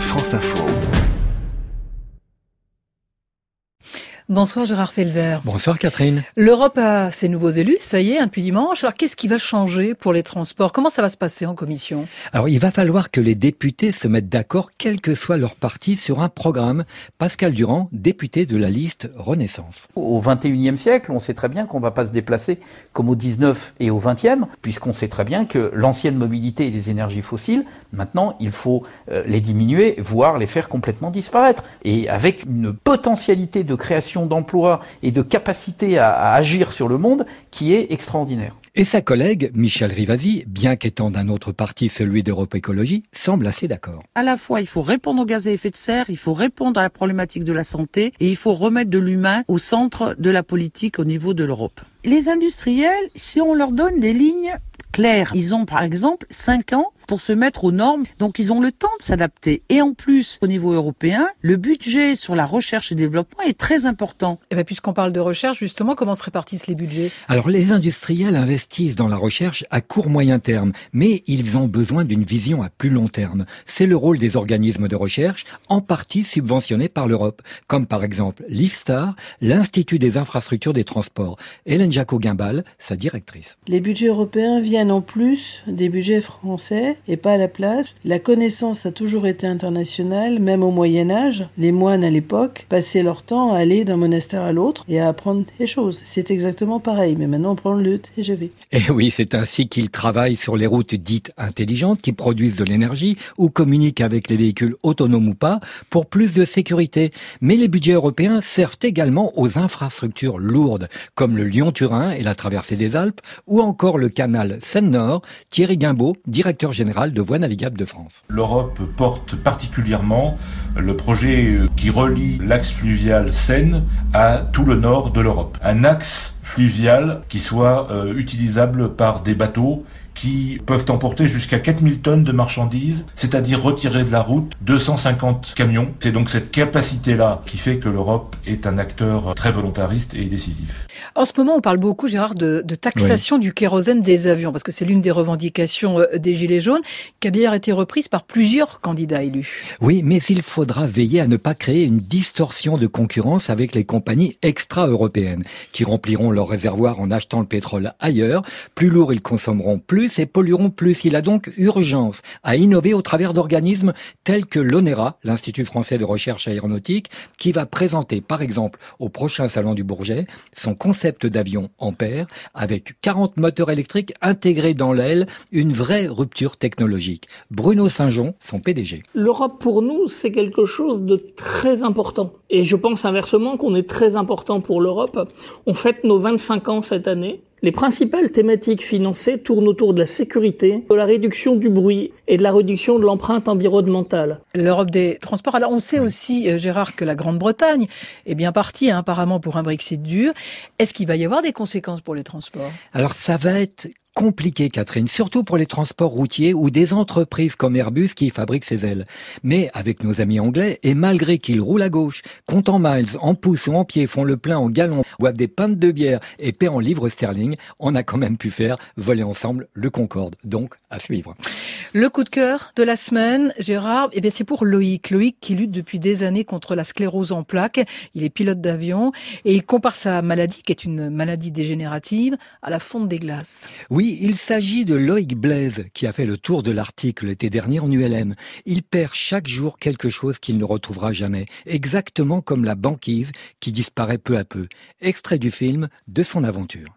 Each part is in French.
France Info. Bonsoir Gérard Felzer. Bonsoir Catherine. L'Europe a ses nouveaux élus, ça y est, depuis dimanche. Alors qu'est-ce qui va changer pour les transports? Comment ça va se passer en commission? Alors il va falloir que les députés se mettent d'accord, quel que soit leur parti, sur un programme. Pascal Durand, député de la liste Renaissance. Au 21e siècle, on sait très bien qu'on ne va pas se déplacer comme au 19 et au 20e, puisqu'on sait très bien que l'ancienne mobilité et les énergies fossiles, maintenant, il faut euh, les diminuer, voire les faire complètement disparaître. Et avec une potentialité de création d'emploi et de capacité à, à agir sur le monde qui est extraordinaire. Et sa collègue, Michel Rivasi, bien qu'étant d'un autre parti, celui d'Europe Écologie, semble assez d'accord. À la fois, il faut répondre aux gaz à effet de serre, il faut répondre à la problématique de la santé et il faut remettre de l'humain au centre de la politique au niveau de l'Europe. Les industriels, si on leur donne des lignes claires, ils ont par exemple 5 ans pour se mettre aux normes. Donc ils ont le temps de s'adapter. Et en plus, au niveau européen, le budget sur la recherche et développement est très important. Et bien, puisqu'on parle de recherche, justement, comment se répartissent les budgets? Alors les industriels investissent dans la recherche à court moyen terme, mais ils ont besoin d'une vision à plus long terme. C'est le rôle des organismes de recherche, en partie subventionnés par l'Europe, comme par exemple l'IFSTAR, l'Institut des infrastructures des transports. Hélène Jacot-Guimbal, sa directrice. Les budgets européens viennent en plus des budgets français et pas à la place. La connaissance a toujours été internationale, même au Moyen Âge. Les moines à l'époque passaient leur temps à aller d'un monastère à l'autre et à apprendre des choses. C'est exactement pareil, mais maintenant on prend le TGV. Et oui, c'est ainsi qu'ils travaillent sur les routes dites intelligentes qui produisent de l'énergie ou communiquent avec les véhicules autonomes ou pas pour plus de sécurité. Mais les budgets européens servent également aux infrastructures lourdes, comme le Lyon-Turin et la traversée des Alpes, ou encore le canal Seine-Nord. Thierry Guimbaud, directeur général de Voies navigables de France. L'Europe porte particulièrement le projet qui relie l'axe fluvial Seine à tout le nord de l'Europe. Un axe fluvial qui soit euh, utilisable par des bateaux qui peuvent emporter jusqu'à 4000 tonnes de marchandises, c'est-à-dire retirer de la route 250 camions. C'est donc cette capacité-là qui fait que l'Europe est un acteur très volontariste et décisif. En ce moment, on parle beaucoup, Gérard, de, de taxation oui. du kérosène des avions, parce que c'est l'une des revendications euh, des Gilets jaunes, qui a d'ailleurs été reprise par plusieurs candidats élus. Oui, mais il faudra veiller à ne pas créer une distorsion de concurrence avec les compagnies extra-européennes, qui rempliront leurs réservoirs en achetant le pétrole ailleurs. Plus lourd, ils consommeront plus et pollueront plus. Il a donc urgence à innover au travers d'organismes tels que l'ONERA, l'Institut français de recherche aéronautique, qui va présenter par exemple au prochain salon du Bourget son concept d'avion Ampère avec 40 moteurs électriques intégrés dans l'aile, une vraie rupture technologique. Bruno Saint-Jean, son PDG. L'Europe pour nous, c'est quelque chose de très important. Et je pense inversement qu'on est très important pour l'Europe. On fête nos 25 ans cette année. Les principales thématiques financées tournent autour de la sécurité, de la réduction du bruit et de la réduction de l'empreinte environnementale. L'Europe des transports. Alors on sait aussi, euh, Gérard, que la Grande-Bretagne est bien partie hein, apparemment pour un Brexit dur. Est-ce qu'il va y avoir des conséquences pour les transports? Alors ça va être compliqué, Catherine, surtout pour les transports routiers ou des entreprises comme Airbus qui fabriquent ses ailes. Mais avec nos amis anglais, et malgré qu'ils roulent à gauche, comptent en miles, en pouces ou en pieds, font le plein en gallons, boivent des pintes de bière et paient en livres sterling, on a quand même pu faire voler ensemble le Concorde. Donc, à suivre. Le coup de cœur de la semaine, Gérard, eh bien c'est pour Loïc. Loïc qui lutte depuis des années contre la sclérose en plaques. Il est pilote d'avion et il compare sa maladie, qui est une maladie dégénérative, à la fonte des glaces. Oui, il s'agit de Loïc Blaise qui a fait le tour de l'Arctique l'été dernier en ULM. Il perd chaque jour quelque chose qu'il ne retrouvera jamais, exactement comme la banquise qui disparaît peu à peu. Extrait du film de son aventure.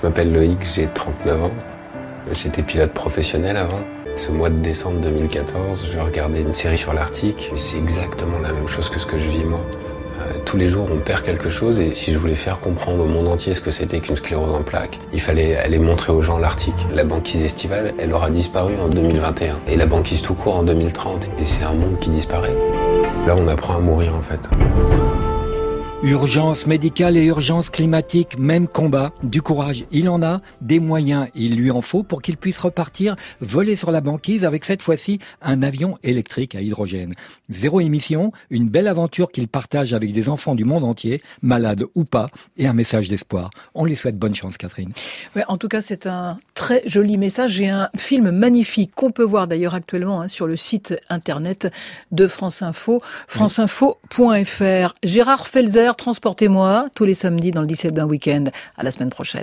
Je m'appelle Loïc, j'ai 39 ans. J'étais pilote professionnel avant. Ce mois de décembre 2014, je regardais une série sur l'Arctique. C'est exactement la même chose que ce que je vis moi. Euh, tous les jours, on perd quelque chose et si je voulais faire comprendre au monde entier ce que c'était qu'une sclérose en plaques, il fallait aller montrer aux gens l'Arctique. La banquise estivale, elle aura disparu en 2021 et la banquise tout court en 2030. Et c'est un monde qui disparaît. Là, on apprend à mourir en fait. Urgence médicale et urgence climatique, même combat. Du courage, il en a. Des moyens, il lui en faut pour qu'il puisse repartir, voler sur la banquise avec cette fois-ci un avion électrique à hydrogène. Zéro émission, une belle aventure qu'il partage avec des enfants du monde entier, malades ou pas, et un message d'espoir. On lui souhaite bonne chance, Catherine. en tout cas, c'est un très joli message. J'ai un film magnifique qu'on peut voir d'ailleurs actuellement hein, sur le site internet de France Info, franceinfo.fr. Gérard Felzer, transportez-moi tous les samedis dans le 17 d'un week-end. À la semaine prochaine.